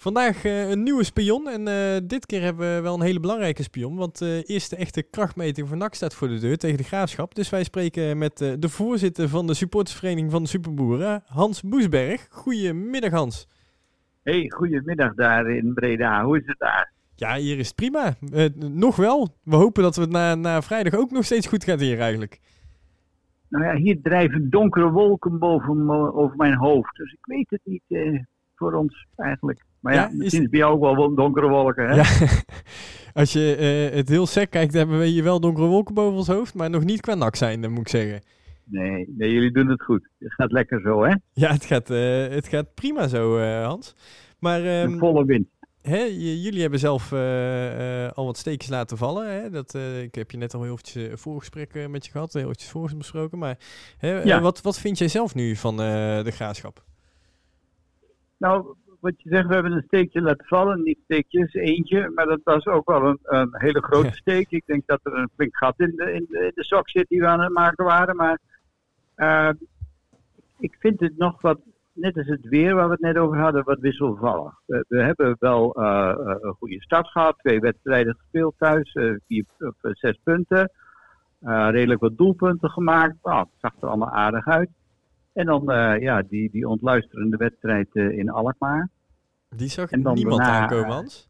Vandaag uh, een nieuwe spion en uh, dit keer hebben we wel een hele belangrijke spion, want uh, eerste echte krachtmeting voor NAC staat voor de deur tegen de Graafschap. Dus wij spreken met de voorzitter van de supportersvereniging van de Superboeren, Hans Boesberg. Goedemiddag Hans. Hey, goedemiddag daar in Breda. Hoe is het daar? Ja, hier is het prima. nog wel. We hopen dat we het na, na vrijdag ook nog steeds goed gaat hier eigenlijk. Nou ja, hier drijven donkere wolken boven over mijn hoofd. Dus ik weet het niet voor ons eigenlijk. Maar ja, misschien is bij jou ook wel donkere wolken, hè? Ja. Als je uh, het heel sec kijkt, hebben we hier wel donkere wolken boven ons hoofd, maar nog niet qua nak zijn, moet ik zeggen. Nee, nee, jullie doen het goed. Het gaat lekker zo, hè? Ja, het gaat, uh, het gaat prima zo, uh, Hans. Maar, um, volle wind. Hè, jullie hebben zelf al wat steekjes laten vallen. Hè? Dat, ik heb je net al heel eventjes voorgesprek met je gehad, heel eventjes voor besproken. Maar hè, ja. wat, wat vind jij zelf nu van de graafschap? Nou, wat je zegt, we hebben een steekje laten vallen. Niet steekjes, eentje. Maar dat was ook wel een, een hele grote steek. Ik denk dat er een flink gat in de, in de, in de sok zit die we aan het maken waren. Maar uh, ik vind het nog wat, net als het weer waar we het net over hadden, wat wisselvallig. We, we hebben wel uh, een goede start gehad. Twee wedstrijden gespeeld thuis. Uh, vier of zes punten. redelijk wat doelpunten gemaakt. Nou, het zag er allemaal aardig uit. En dan uh, ja, die, die ontluisterende wedstrijd uh, in Alkmaar. Die zag en dan niemand daarna, aankomen, Hans?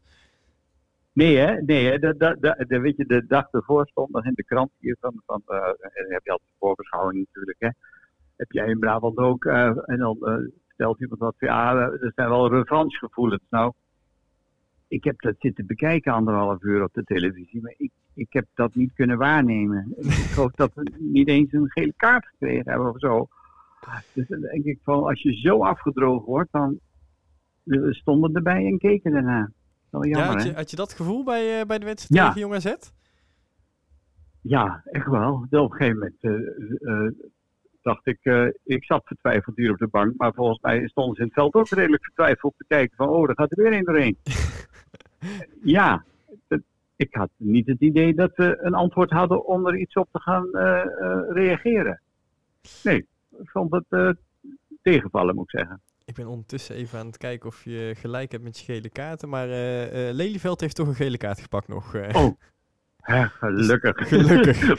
Nee, hè? Nee, hè? De, de, de, weet je, de dag ervoor stond nog in de krant hier van, van uh, heb je altijd voorbeschouwing natuurlijk, hè? Heb jij in Brabant ook, en dan stelt iemand wat ja, er zijn wel revanchegevoelens. Nou, ik heb dat zitten bekijken anderhalf uur op de televisie, maar ik, ik heb dat niet kunnen waarnemen. ik geloof dat we niet eens een gele kaart gekregen hebben of zo. Dus dan denk ik van, als je zo afgedroogd wordt, dan we stonden erbij en keken daarna. Wel jammer, ja, had je, had je dat gevoel bij, uh, bij de wedstrijd tegen Jong AZ? Ja, echt wel. Op een gegeven moment uh, uh, dacht ik, ik zat vertwijfeld hier op de bank, maar volgens mij stonden ze in het veld ook redelijk vertwijfeld te kijken van, oh, daar gaat er weer een doorheen. ja, ik had niet het idee dat we een antwoord hadden om er iets op te gaan reageren. Nee, vond het uh, tegenvallen, moet ik zeggen. Ik ben ondertussen even aan het kijken of je gelijk hebt met je gele kaarten. Maar uh, uh, Lelyveld heeft toch een gele kaart gepakt nog. Oh, Hè, gelukkig. Gelukkig.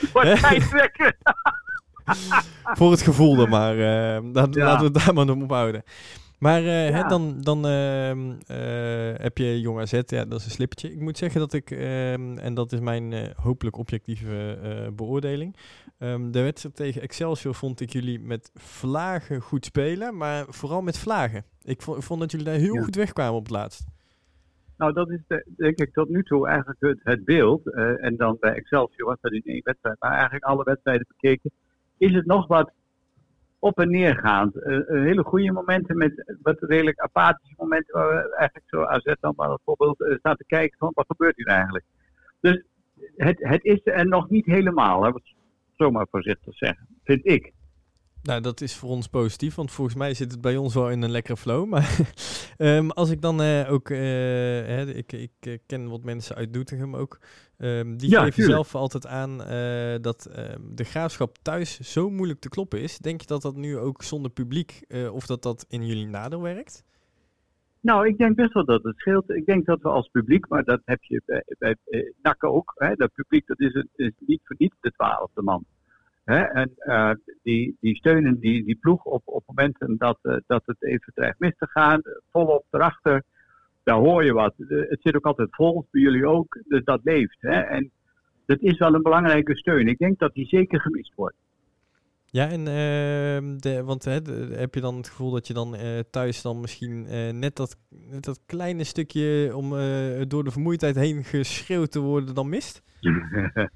Voor het gevoel dan maar. ja. laten we het daar maar op houden. Maar uh, hè, dan, dan uh, uh, heb je Jong AZ, ja, dat is een slippertje. Ik moet zeggen dat ik, ehm, en dat is mijn eh, hopelijk objectieve beoordeling, um, de wedstrijd tegen Excelsior vond ik jullie met vlagen goed spelen, maar vooral met vlagen. Ik vond, vond dat jullie daar heel goed wegkwamen op het laatst. Nou, dat is de, denk ik tot nu toe eigenlijk het, het beeld. en dan bij Excelsior was dat in één wedstrijd, maar eigenlijk alle wedstrijden bekeken, is het nog wat op en neer gaand. Uh, hele goede momenten met wat redelijk apathische momenten waar we eigenlijk zo AZ dan maar bijvoorbeeld uh, staan te kijken van wat gebeurt hier eigenlijk. Dus het, het is er nog niet helemaal, hè, zomaar voorzichtig zeggen, vind ik. Nou, dat is voor ons positief, want volgens mij zit het bij ons wel in een lekkere flow. Maar um, als ik dan uh, ook, uh, hè, ik, ik uh, ken wat mensen uit Doetinchem ook, um, die ja, geven zelf altijd aan dat um, de graafschap thuis zo moeilijk te kloppen is. Denk je dat dat nu ook zonder publiek, of dat dat in jullie nadeel werkt? Nou, ik denk best wel dat het scheelt. Ik denk dat we als publiek, maar dat heb je bij, bij NAC ook, hè, dat publiek dat is, is niet voor niet de twaalfde man. Hè? En uh, die, die steunen die, die ploeg op, op momenten dat, uh, dat het even dreigt mis te gaan, volop erachter. Daar hoor je wat. het zit ook altijd vol, bij jullie ook. Dus dat leeft. Hè? En dat is wel een belangrijke steun. Ik denk dat die zeker gemist wordt. Ja, en uh, de, want hè, heb je dan het gevoel dat je dan uh, thuis dan misschien net, dat, net dat kleine stukje om door de vermoeidheid heen geschreeuwd te worden dan mist?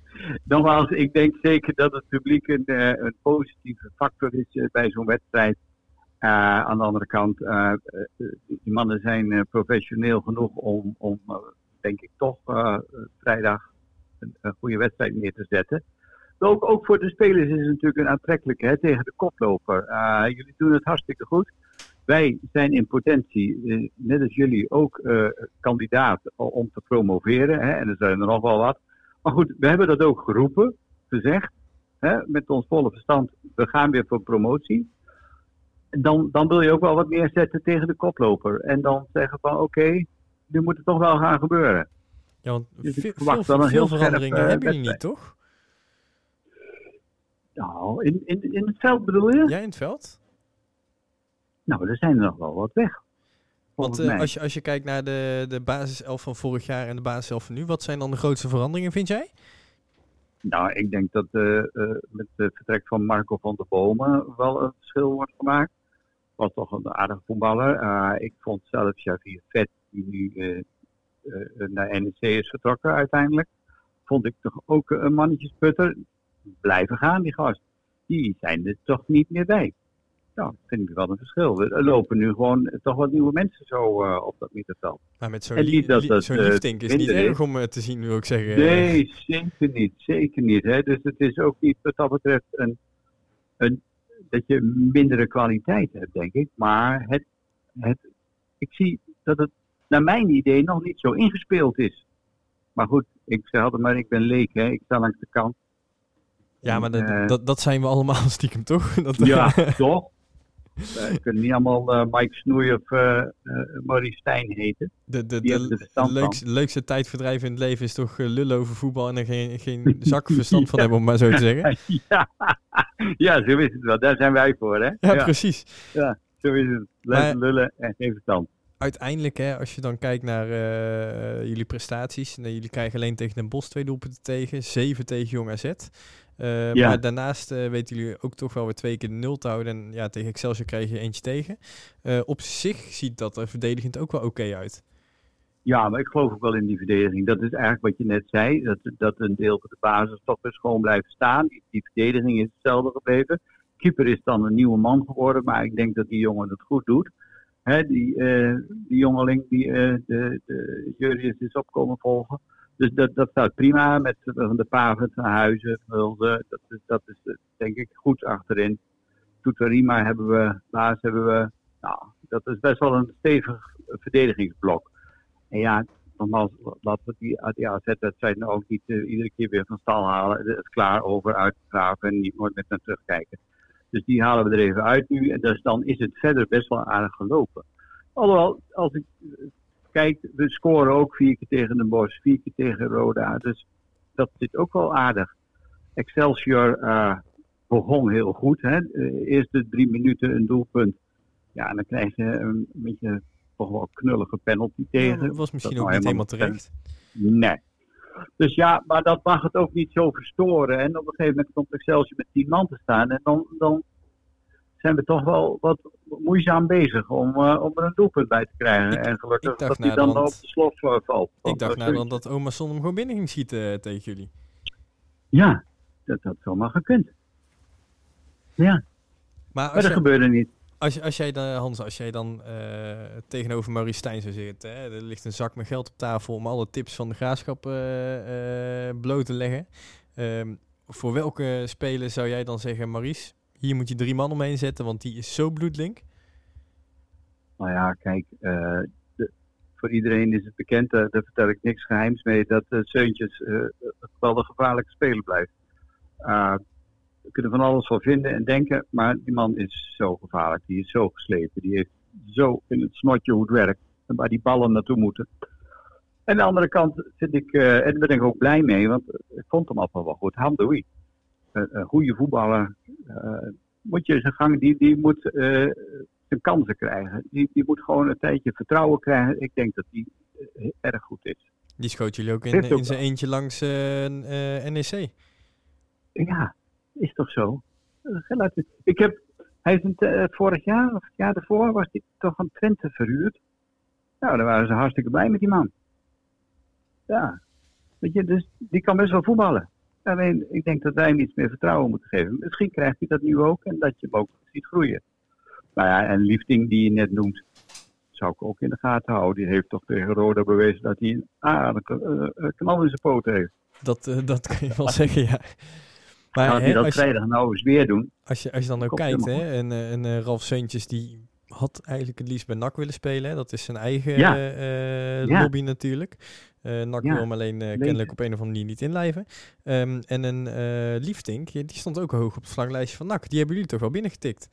Nogmaals, ik denk zeker dat het publiek een, een positieve factor is bij zo'n wedstrijd. aan de andere kant, die mannen zijn professioneel genoeg om, om denk ik toch vrijdag een, een goede wedstrijd neer te zetten. Ook, ook voor de spelers is het natuurlijk een aantrekkelijke hè, tegen de koploper. Jullie doen het hartstikke goed. Wij zijn in potentie, net als jullie, ook kandidaat om te promoveren. Hè, en er zijn er nog wel wat. Maar goed, we hebben dat ook geroepen, gezegd. Hè, met ons volle verstand, we gaan weer voor promotie. dan, dan wil je ook wel wat meer zetten tegen de koploper. En dan zeggen van oké, nu moet het toch wel gaan gebeuren. Ja, want dus veel, veel, veel, veel veranderingen uh, hebben jullie niet, toch? Nou, in, in, in het veld bedoel je? Ja, in het veld. Nou, er zijn er nog wel wat weg. Want uh, als, je, als je kijkt naar de, de basiself van vorig jaar en de basiself van nu, wat zijn dan de grootste veranderingen, vind jij? Nou, ik denk dat uh, uh, met het vertrek van Marco van der Bomen wel een verschil wordt gemaakt. Was toch een aardige voetballer. ik vond zelf Xavier Vet, die nu naar NEC is vertrokken uiteindelijk, vond ik toch ook een mannetjesputter. Blijven gaan, die gast. Die zijn er toch niet meer bij. Nou, dat vind ik wel een verschil. Er lopen nu gewoon toch wat nieuwe mensen zo uh, op dat middenveld. Maar met zo'n li zo liefdink is niet erg om uh, te zien, wil ik zeggen. Nee, zeker niet. Zeker niet. Hè. Dus het is ook niet wat dat betreft een, een, dat je mindere kwaliteit hebt, denk ik. Maar het, het, ik zie dat het naar mijn idee nog niet zo ingespeeld is. Maar goed, ik zeg altijd maar, ik ben leek, hè. ik sta langs de kant. Ja, maar dat, dat, dat zijn we allemaal stiekem, toch? Dat, ja, toch? We kunnen niet allemaal uh, Mike Snoei of uh, Maurice Stijn heten. De, de, de, de leukste, leukste tijdverdrijf in het leven is toch lullen over voetbal en er geen, geen zak verstand ja. van hebben, om maar zo te zeggen. ja. ja, zo is het wel. Daar zijn wij voor, hè? Ja, ja. precies. Ja, zo is het. Leuk lullen en geen verstand. Uiteindelijk, hè, als je dan kijkt naar jullie prestaties, nou, jullie krijgen alleen tegen Den Bosch twee doelpunten tegen, zeven tegen Jong AZ. Uh, ja. Maar daarnaast uh, weten jullie ook toch wel weer twee keer de nul te houden. En ja, tegen Excelsior krijg je eentje tegen. Uh, op zich ziet dat er verdedigend ook wel oké okay uit. Ja, maar ik geloof ook wel in die verdediging. Dat is eigenlijk wat je net zei. Dat, dat een deel van de basis toch weer gewoon blijft staan. Die verdediging is hetzelfde gebleven. Keeper is dan een nieuwe man geworden. Maar ik denk dat die jongen het goed doet. Hè, die, die jongeling die de, de jury is opkomen volgen. Dus dat, dat staat prima met van de Paven van Huizen. Dat is, dat is denk ik goed achterin. Toetarima hebben we, Laas hebben we. Nou, dat is best wel een stevig verdedigingsblok. En ja, nogmaals, laten we die, die AZ-wedstrijd nou ook niet uh, iedere keer weer van stal halen. Het klaar over uitgraven en niet nooit met naar terugkijken. Dus die halen we er even uit nu. En dus dan is het verder best wel aardig gelopen. Alhoewel, als ik kijk, we scoren ook vier keer tegen de Bos, vier keer tegen Roda. Dus dat zit ook wel aardig. Excelsior uh, begon heel goed. Hè? Uh, eerste drie minuten een doelpunt. Ja, en dan krijg je een beetje toch wel knullige penalty tegen. Ja, dat was misschien dat ook niet helemaal terecht. Nee. Dus ja, maar dat mag het ook niet zo verstoren. En op een gegeven moment komt Excelsior met tien man te staan. En dan, dan zijn we toch wel wat moeizaam bezig om, uh, om er een doelpunt bij te krijgen. Ik, en gelukkig dat hij dan op de slof uh, valt. Ik dacht nou dan dat oma Son hem gewoon binnen ging schieten uh, tegen jullie. Ja, dat had zomaar gekund. Ja. Maar, maar dat gebeurde niet. Als, als jij dan, Hans, als jij dan tegenover Maurice Stijn zou zitten, hè, er ligt een zak met geld op tafel om alle tips van de graafschap bloot te leggen. Um, voor welke speler zou jij dan zeggen, Maurice, hier moet je drie man omheen zetten, want die is zo bloedlink. Nou ja, kijk, de, voor iedereen is het bekend, uh, daar vertel ik niks geheims mee, dat uh, Seuntjes wel een gevaarlijke speler blijft. we kunnen van alles van vinden en denken, maar die man is zo gevaarlijk, die is zo geslepen, die heeft zo in het snotje hoe het werkt en waar die ballen naartoe moeten. En aan de andere kant vind ik, en daar ben ik ook blij mee, want ik vond hem altijd wel goed, Hamdoui een goede voetballer uh, moet je zijn gang, die, die moet zijn kansen krijgen. Die, die moet gewoon een tijdje vertrouwen krijgen. Ik denk dat die erg goed is. Die schoot jullie ook in, in zijn eentje langs NEC? Ja, is toch zo? Ik heb, hij is een, vorig jaar of het jaar daarvoor was hij toch een Twente verhuurd. Nou, daar waren ze hartstikke blij met die man. Ja, weet je, dus die kan best wel voetballen. Alleen, ik denk dat wij hem iets meer vertrouwen moeten geven. Misschien krijgt hij dat nu ook en dat je hem ook ziet groeien. Nou ja, en Liefding die je net noemt, zou ik ook in de gaten houden. Die heeft toch tegen Roda bewezen dat hij een aardige uh, knal in zijn poot heeft. Dat, uh, dat kan je wel zeggen, ja. Maar hij dat vrijdag nou eens weer doen? Als je, als je dan ook kijkt, hè, en, en uh, Ralf Seuntjes die had eigenlijk het liefst bij NAC willen spelen. Hè? Dat is zijn eigen ja. uh, lobby natuurlijk. Uh, NAC ja. wil hem alleen uh, kennelijk op een of andere manier niet inlijven. Um, en een uh, Liefdink, die stond ook hoog op het slanglijstje van NAC. Die hebben jullie toch wel binnengetikt?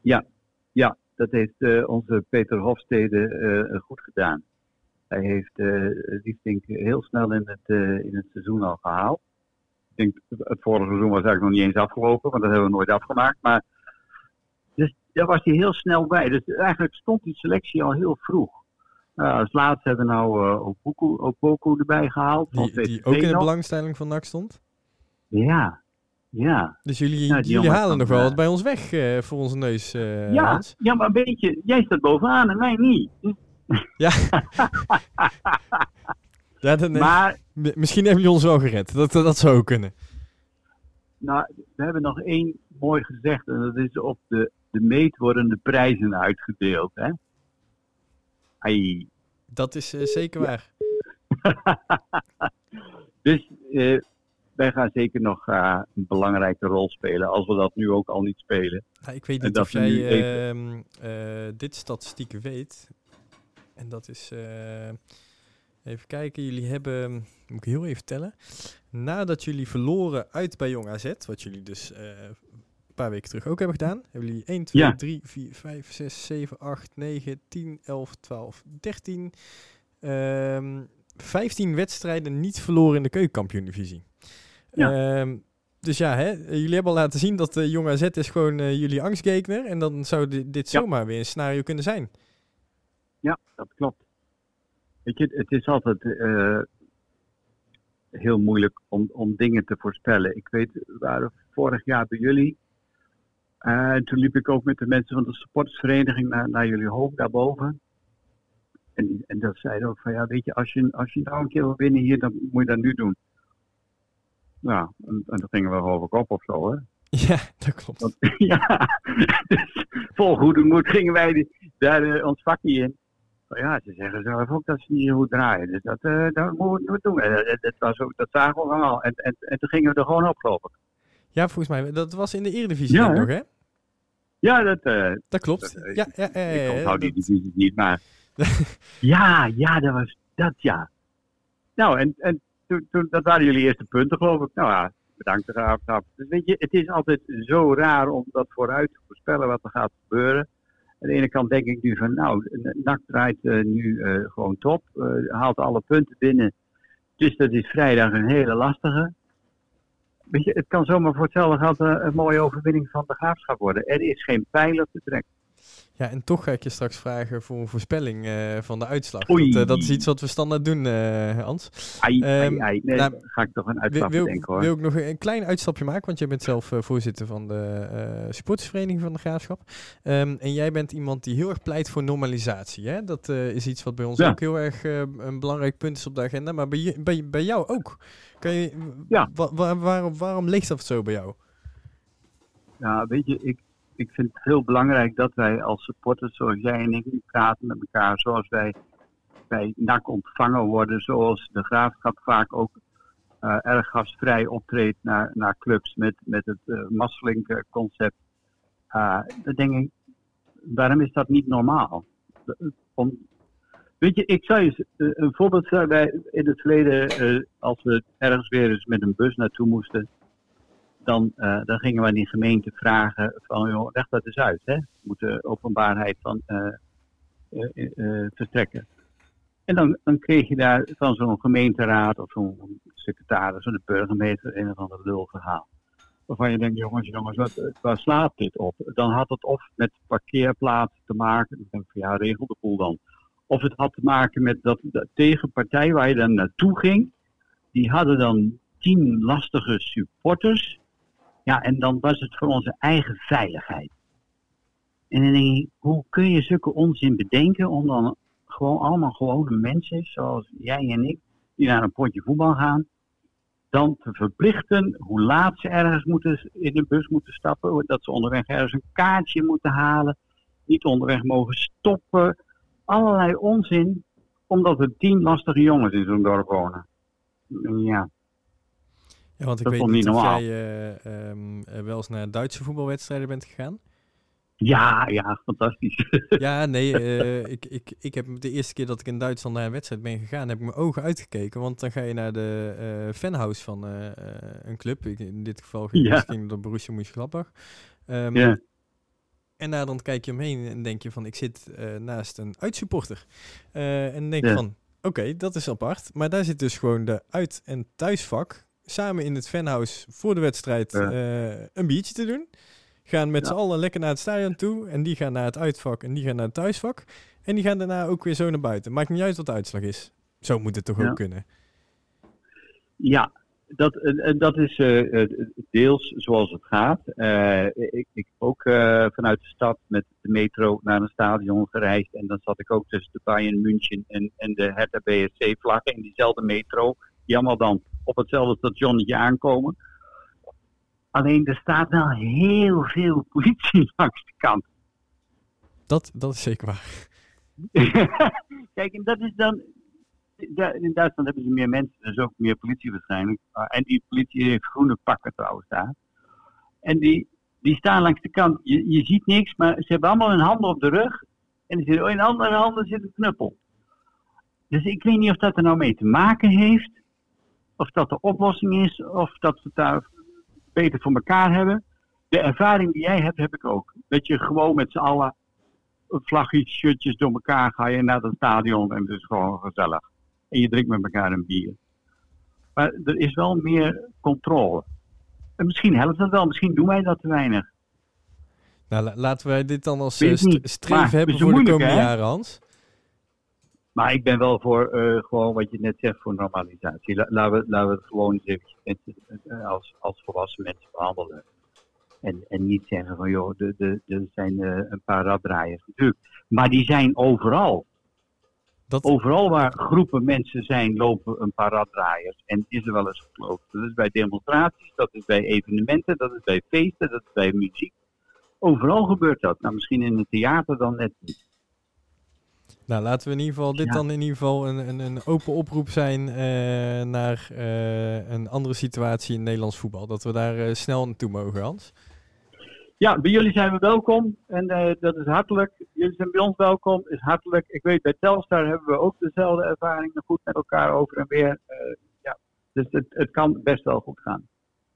Ja, Ja, dat heeft onze Peter Hofstede goed gedaan. Hij heeft die denk heel snel in het, in het seizoen al gehaald. Ik denk, het vorige seizoen was eigenlijk nog niet eens afgelopen, want dat hebben we nooit afgemaakt. Maar dus daar was hij heel snel bij. Dus eigenlijk stond die selectie al heel vroeg. Uh, als laatste hebben we nou uh, Opoku, erbij gehaald. Die, die ook in de belangstelling van NAC stond? Ja, ja. Dus jullie, jullie halen nog wel wat bij ons weg uh, voor onze neus, uh, ja, Hans. Ja, maar een beetje, jij staat bovenaan en mij niet. Ja. ja dan, maar, misschien hebben jullie ons wel gered. Dat, dat, dat zou ook kunnen. Nou, we hebben nog één mooi gezegd. En dat is op de, de meet worden de prijzen uitgedeeld. Hè? Ai. Dat is uh, zeker waar. dus uh, wij gaan zeker nog uh, een belangrijke rol spelen, als we dat nu ook al niet spelen. Ja, ik weet niet of jij. Ehm, dit statistieken weet. En dat is... even kijken, jullie hebben... Moet ik heel even tellen. Nadat jullie verloren uit bij Jong AZ, wat jullie dus paar weken terug ook hebben gedaan. Hebben jullie 1, 2, 3, 4, 5, 6, 7, 8, 9, 10, 11, 12, 13, um, 15 wedstrijden niet verloren in de keukenkampioen-divisie. Ja. Um, dus ja, hè, jullie hebben al laten zien dat de uh, Jong AZ is gewoon uh, jullie angstgekner. En dan zou dit, dit ja. zomaar weer een scenario kunnen zijn. Ja, dat klopt. Weet je, het is altijd uh, heel moeilijk om, om dingen te voorspellen. Ik weet, we waren vorig jaar bij jullie uh, toen liep ik ook met de mensen van de supportersvereniging naar, naar jullie hoofd daarboven. En, en dat zeiden ook van ja, weet je, als je, als je nou een keer wil winnen hier, dan moet je dat nu doen. Nou, en, en dan gingen we geloof ik op of zo, hè? Ja, dat klopt. Want, ja, dus vol goede moed gingen wij die, daar uh, ons vakje in. Ja, ze zeggen zelf ook dat ze niet goed draaien. Dus dat, uh, dat moeten we doen. Dat, dat, was ook, dat zagen we al. En, en, en toen gingen we er gewoon op, geloof ik. Ja, volgens mij. Dat was in de Eredivisie ja, nog, hè? Ja, dat... Uh, dat klopt. Dat, uh, ja, ja, ja, ik onthoud die divisies niet, maar... ja, ja, dat was dat, ja. Nou, en, en toen, toen, dat waren jullie eerste punten, geloof ik. Nou ja, bedankt de graafschap. Dus weet je, het is altijd zo raar om dat vooruit te voorspellen wat er gaat gebeuren. Aan de ene kant denk ik nu van, nou, NAC draait uh, nu uh, gewoon top. Uh, haalt alle punten binnen. Dus dat is vrijdag een hele lastige weet je, het kan zomaar voor hetzelfde geld een, mooie overwinning van de graafschap worden. Er is geen pijl op te trekken. Ja, en toch ga ik je straks vragen voor een voorspelling uh, van de uitslag. Dat, uh, dat, is iets wat we standaard doen, uh, Hans. Ai, um, ai, ai. Nee, nou, ga ik toch een uitstapje wil, denken hoor. Wil ik nog een klein uitstapje maken, want jij bent zelf voorzitter van de supportersvereniging van de Graafschap. Um, en jij bent iemand die heel erg pleit voor normalisatie. Hè? Dat is iets wat bij ons ja. ook heel erg een belangrijk punt is op de agenda, maar bij, bij, bij jou ook. Kan je, ja. Wa waar, waarom, waarom ligt dat zo bij jou? Ja, weet je, ik, ik vind het heel belangrijk dat wij als supporters, zoals jij en ik, praten met elkaar. Zoals wij bij NAC ontvangen worden. Zoals de graafschap vaak ook uh, erg gastvrij optreedt naar, naar clubs met, met het uh, Masselink concept. Uh, dan denk ik, waarom is dat niet normaal? Om, weet je, ik zou je een voorbeeld zeggen. Wij in het verleden, als we ergens weer eens met een bus naartoe moesten dan, uh, dan gingen we aan die gemeente vragen van, joh, leg dat eens uit. Hè? We moeten openbaarheid van uh, uh, verstrekken. En dan, dan kreeg je daar van zo'n gemeenteraad of zo'n secretaris of de burgemeester een of ander lulverhaal. Waarvan je denkt, jongens, jongens, wat, waar slaat dit op? Dan had het of met parkeerplaatsen te maken, ik denk van ja, regel de boel dan. Of het had te maken met dat de tegenpartij waar je dan naartoe ging, die hadden dan tien lastige supporters ja, en dan was het voor onze eigen veiligheid. En dan denk ik, hoe kun je zulke onzin bedenken om dan gewoon allemaal gewone mensen, zoals jij en ik, die naar een potje voetbal gaan, dan te verplichten hoe laat ze ergens moeten, in de bus moeten stappen, dat ze onderweg ergens een kaartje moeten halen, niet onderweg mogen stoppen. Allerlei onzin, omdat er tien lastige jongens in zo'n dorp wonen. Ja, ja, want ik dat weet niet of jij uh, um, wel eens naar Duitse voetbalwedstrijden bent gegaan. Ja, ja, fantastisch. ja, nee, uh, ik, ik, ik heb de eerste keer dat ik in Duitsland naar een wedstrijd ben gegaan, heb ik mijn ogen uitgekeken. Want dan ga je naar de uh, fanhouse van een club. Ik, in dit geval ging, ja. ging door Borussia Mönchengladbach. Um, ja. En daar dan kijk je omheen en denk je van, ik zit naast een uitsupporter. en denk je van, oké, dat is apart. Maar daar zit dus gewoon de uit- en thuisvak samen in het fanhouse voor de wedstrijd een biertje te doen. Gaan met ja. z'n allen lekker naar het stadion toe. En die gaan naar het uitvak en die gaan naar het thuisvak. En die gaan daarna ook weer zo naar buiten. Maakt niet uit wat de uitslag is. Zo moet het toch ook kunnen? Ja, dat, en, dat is uh, deels zoals het gaat. Uh, ik, ik ook vanuit de stad met de metro naar een stadion gereisd. En dan zat ik ook tussen de Bayern München en, en de Hertha BSC vlaggen in diezelfde metro. Allemaal dan op hetzelfde stationnetje aankomen. Alleen er staat wel heel veel politie langs de kant. Dat, dat is zeker waar. Kijk, en dat is dan. In Duitsland hebben ze meer mensen, dus ook meer politie waarschijnlijk. Ah, en die politie heeft groene pakken trouwens daar. En die, die staan langs de kant. Je, je ziet niks, maar ze hebben allemaal hun handen op de rug. En in de andere handen zit een knuppel. Dus ik weet niet of dat er nou mee te maken heeft. Of dat de oplossing is. Of dat we daar beter voor elkaar hebben. De ervaring die jij hebt, heb ik ook. Dat je gewoon met z'n allen vlaggetjes, shirtjes door elkaar ga je naar het stadion en het is gewoon gezellig. En je drinkt met elkaar een bier. Maar er is wel meer controle. En misschien helpt dat wel, misschien doen wij dat te weinig. Nou, laten wij dit dan als uh, streef hebben voor de komende jaren, Hans. Maar ik ben wel voor uh, gewoon wat je net zegt voor normalisatie. laten, we, laten we het gewoon eens even eh, als, als volwassen mensen behandelen. En, en niet zeggen van joh, er zijn uh, een paar raddraaiers natuurlijk. Maar die zijn overal. Dat... Overal waar groepen mensen zijn, lopen een paar raddraaiers. En is er wel eens geloofd. Dat is bij demonstraties, dat is bij evenementen, dat is bij feesten, dat is bij muziek. Overal gebeurt dat. Nou, misschien in het theater dan net niet. Nou, laten we in ieder geval dit dan in ieder geval een, een, een open oproep zijn uh, naar uh, een andere situatie in Nederlands voetbal. Dat we daar uh, snel naartoe mogen, Hans. Ja, bij jullie zijn we welkom en dat is hartelijk. Jullie zijn bij ons welkom, is hartelijk. Ik weet, bij Telstar hebben we ook dezelfde ervaringen goed met elkaar over en weer. ja. Dus het, het kan best wel goed gaan.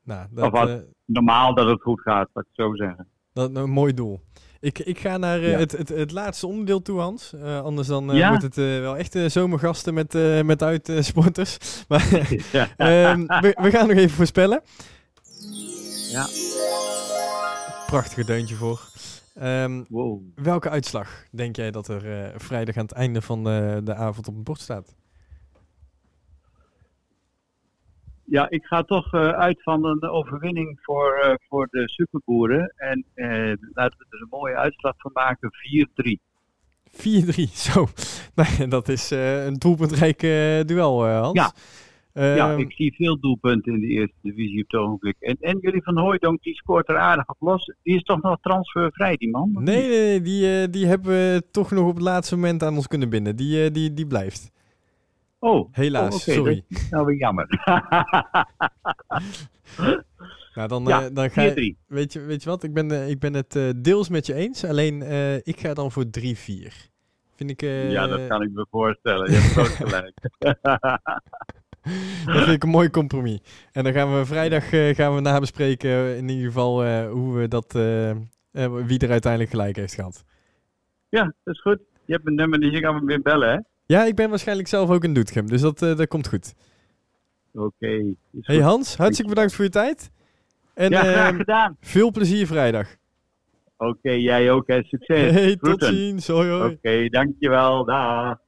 Nou, dat, of wat, normaal dat het goed gaat, laat ik het zo zeggen. Dat een mooi doel. Ik, ik ga naar uh, het, het, het laatste onderdeel toe, Hans. Uh, anders dan uh, ja? wordt het wel echt zomergasten met, met uitsporters. maar um, we, we, gaan nog even voorspellen. Ja. Prachtige deuntje voor. Um, wow. Welke uitslag denk jij dat er vrijdag aan het einde van de, de avond op het bord staat? Ja, ik ga toch uh, uit van een overwinning voor, uh, voor de superboeren. En uh, laten we er een mooie uitslag van maken, 4-3. 4-3, zo. Nee, dat is een doelpuntrijk duel, Hans. Ja. ja, ehm, ik zie veel doelpunten in de eerste divisie op het ogenblik. En, en jullie van Hooydonk, die scoort er aardig op los. Die is toch nog transfervrij, die man? Nee, nee, nee die, die hebben we toch nog op het laatste moment aan ons kunnen binden. Die, die, die blijft. Oh, helaas, oh, sorry. Dat is nou weer jammer. nou, dan, ja, uh, dan ga je, weet je, weet je wat, ik ben, uh, ik ben het uh, deels met je eens, alleen ik ga dan voor 3-4. Vind ik... ja, dat kan ik me voorstellen. Je hebt ook gelijk. dat vind ik een mooi compromis. En dan gaan we vrijdag gaan we nabespreken in ieder geval hoe we dat, wie er uiteindelijk gelijk heeft gehad. Ja, dat is goed. Je hebt een nummer, dus je kan me weer bellen, hè? Ja, ik ben waarschijnlijk zelf ook in Doetinchem, dus dat, uh, dat komt goed. Oké. hey Hans, hartstikke bedankt voor je tijd. En, ja, graag gedaan. Veel plezier vrijdag. Oké, jij ook. Hè. Succes. Hey, tot ziens. Hoi, hoi. Oké, dankjewel. Dag.